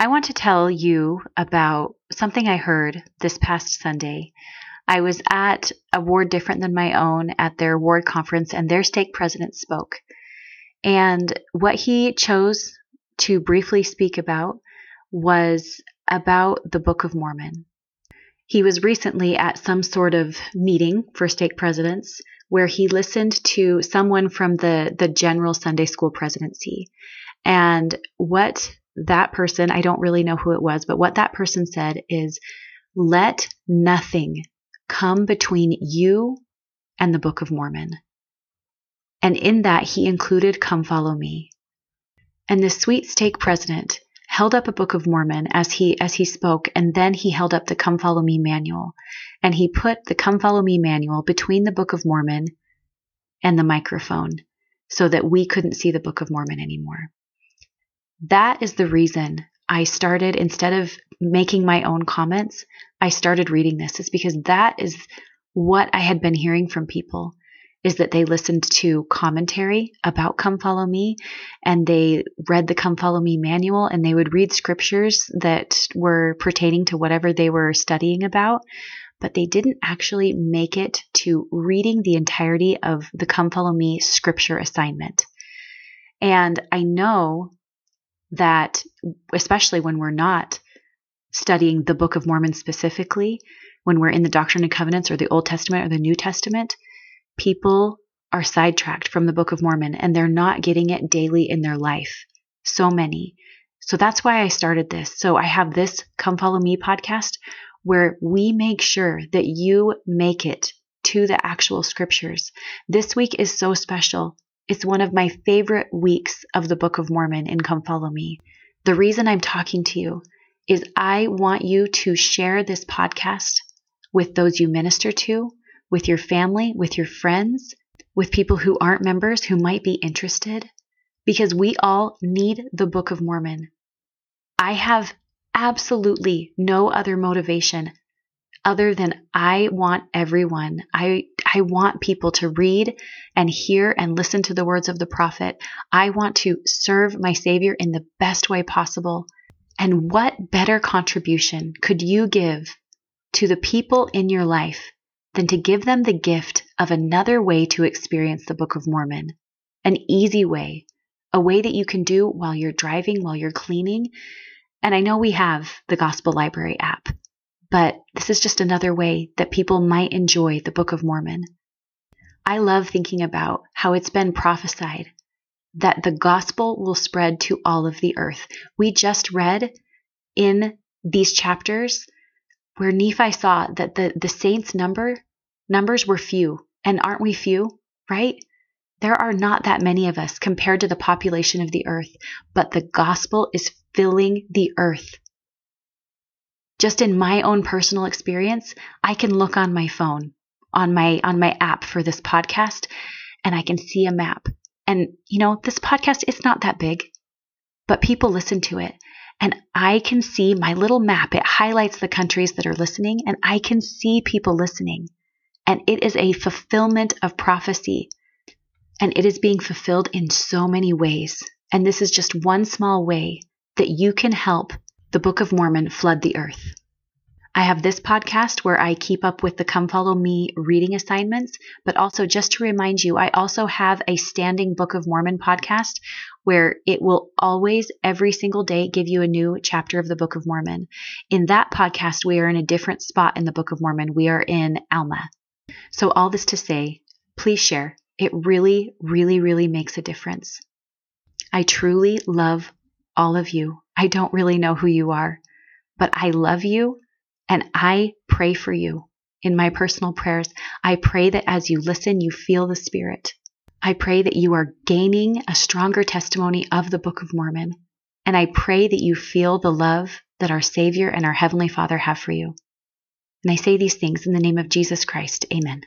I want to tell you about something I heard this past Sunday. I was at a ward different than my own at their ward conference, and their stake president spoke. And what he chose to briefly speak about was about the Book of Mormon. He was recently at some sort of meeting for stake presidents where he listened to someone from the, the general Sunday school presidency. And what that person, I don't really know who it was, but what that person said is, let nothing come between you and the Book of Mormon. And in that, he included Come Follow Me. And the sweet stake president held up a Book of Mormon as he as he spoke, and then he held up the Come Follow Me manual, and he put the Come Follow Me manual between the Book of Mormon and the microphone, so that we couldn't see the Book of Mormon anymore. That is the reason I started, instead of making my own comments, I started reading this. Is because that is what I had been hearing from people is that they listened to commentary about Come Follow Me and they read the Come Follow Me manual and they would read scriptures that were pertaining to whatever they were studying about, but they didn't actually make it to reading the entirety of the Come Follow Me scripture assignment. And I know that, especially when we're not studying the Book of Mormon specifically, when we're in the Doctrine and Covenants or the Old Testament or the New Testament, people are sidetracked from the Book of Mormon and they're not getting it daily in their life. So many. So that's why I started this. So I have this Come Follow Me podcast where we make sure that you make it to the actual scriptures. This week is so special it's one of my favorite weeks of the Book of Mormon in Come Follow Me. The reason I'm talking to you is I want you to share this podcast with those you minister to, with your family, with your friends, with people who aren't members who might be interested, because we all need the Book of Mormon. I have absolutely no other motivation other than I want everyone, I, I want people to read and hear and listen to the words of the prophet. I want to serve my Savior in the best way possible. And what better contribution could you give to the people in your life than to give them the gift of another way to experience the Book of Mormon? An easy way, a way that you can do while you're driving, while you're cleaning. And I know we have the Gospel Library app. But this is just another way that people might enjoy the Book of Mormon. I love thinking about how it's been prophesied that the gospel will spread to all of the earth. We just read in these chapters where Nephi saw that the, the saints' number numbers were few. And aren't we few, right? There are not that many of us compared to the population of the earth, but the gospel is filling the earth just in my own personal experience, I can look on my phone, on my on my app for this podcast, and I can see a map. And you know, this podcast is not that big, but people listen to it. And I can see my little map. It highlights the countries that are listening, and I can see people listening. And it is a fulfillment of prophecy. And it is being fulfilled in so many ways. And this is just one small way that you can help the Book of Mormon flood the earth. I have this podcast where I keep up with the Come Follow Me reading assignments, but also just to remind you, I also have a standing Book of Mormon podcast where it will always, every single day, give you a new chapter of the Book of Mormon. In that podcast, we are in a different spot in the Book of Mormon. We are in Alma. So, all this to say, please share. It really, really, really makes a difference. I truly love all of you. I don't really know who you are, but I love you and I pray for you in my personal prayers. I pray that as you listen, you feel the Spirit. I pray that you are gaining a stronger testimony of the Book of Mormon. And I pray that you feel the love that our Savior and our Heavenly Father have for you. And I say these things in the name of Jesus Christ. Amen.